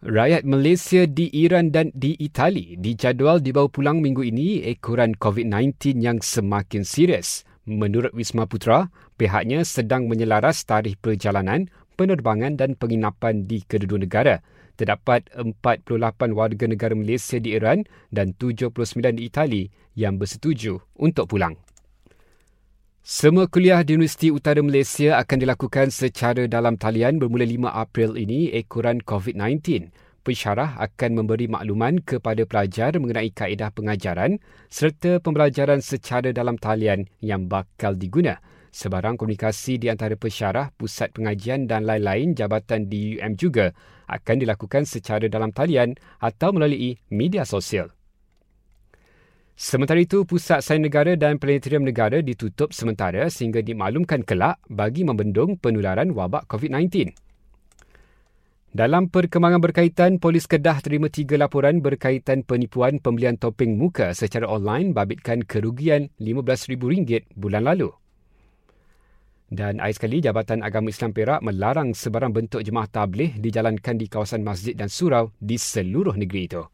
Rakyat Malaysia di Iran dan di Itali dijadual dibawa pulang minggu ini ekoran COVID-19 yang semakin serius. Menurut Wisma Putra, pihaknya sedang menyelaras tarikh perjalanan, penerbangan dan penginapan di kedua negara. Terdapat 48 warga negara Malaysia di Iran dan 79 di Itali yang bersetuju untuk pulang. Semua kuliah di Universiti Utara Malaysia akan dilakukan secara dalam talian bermula 5 April ini ekoran COVID-19. Pensyarah akan memberi makluman kepada pelajar mengenai kaedah pengajaran serta pembelajaran secara dalam talian yang bakal diguna. Sebarang komunikasi di antara pensyarah, pusat pengajian dan lain-lain jabatan di UM juga akan dilakukan secara dalam talian atau melalui media sosial. Sementara itu, Pusat Sains Negara dan Planetarium Negara ditutup sementara sehingga dimaklumkan kelak bagi membendung penularan wabak COVID-19. Dalam perkembangan berkaitan, Polis Kedah terima tiga laporan berkaitan penipuan pembelian topeng muka secara online babitkan kerugian RM15,000 bulan lalu. Dan akhir sekali, Jabatan Agama Islam Perak melarang sebarang bentuk jemaah tabligh dijalankan di kawasan masjid dan surau di seluruh negeri itu.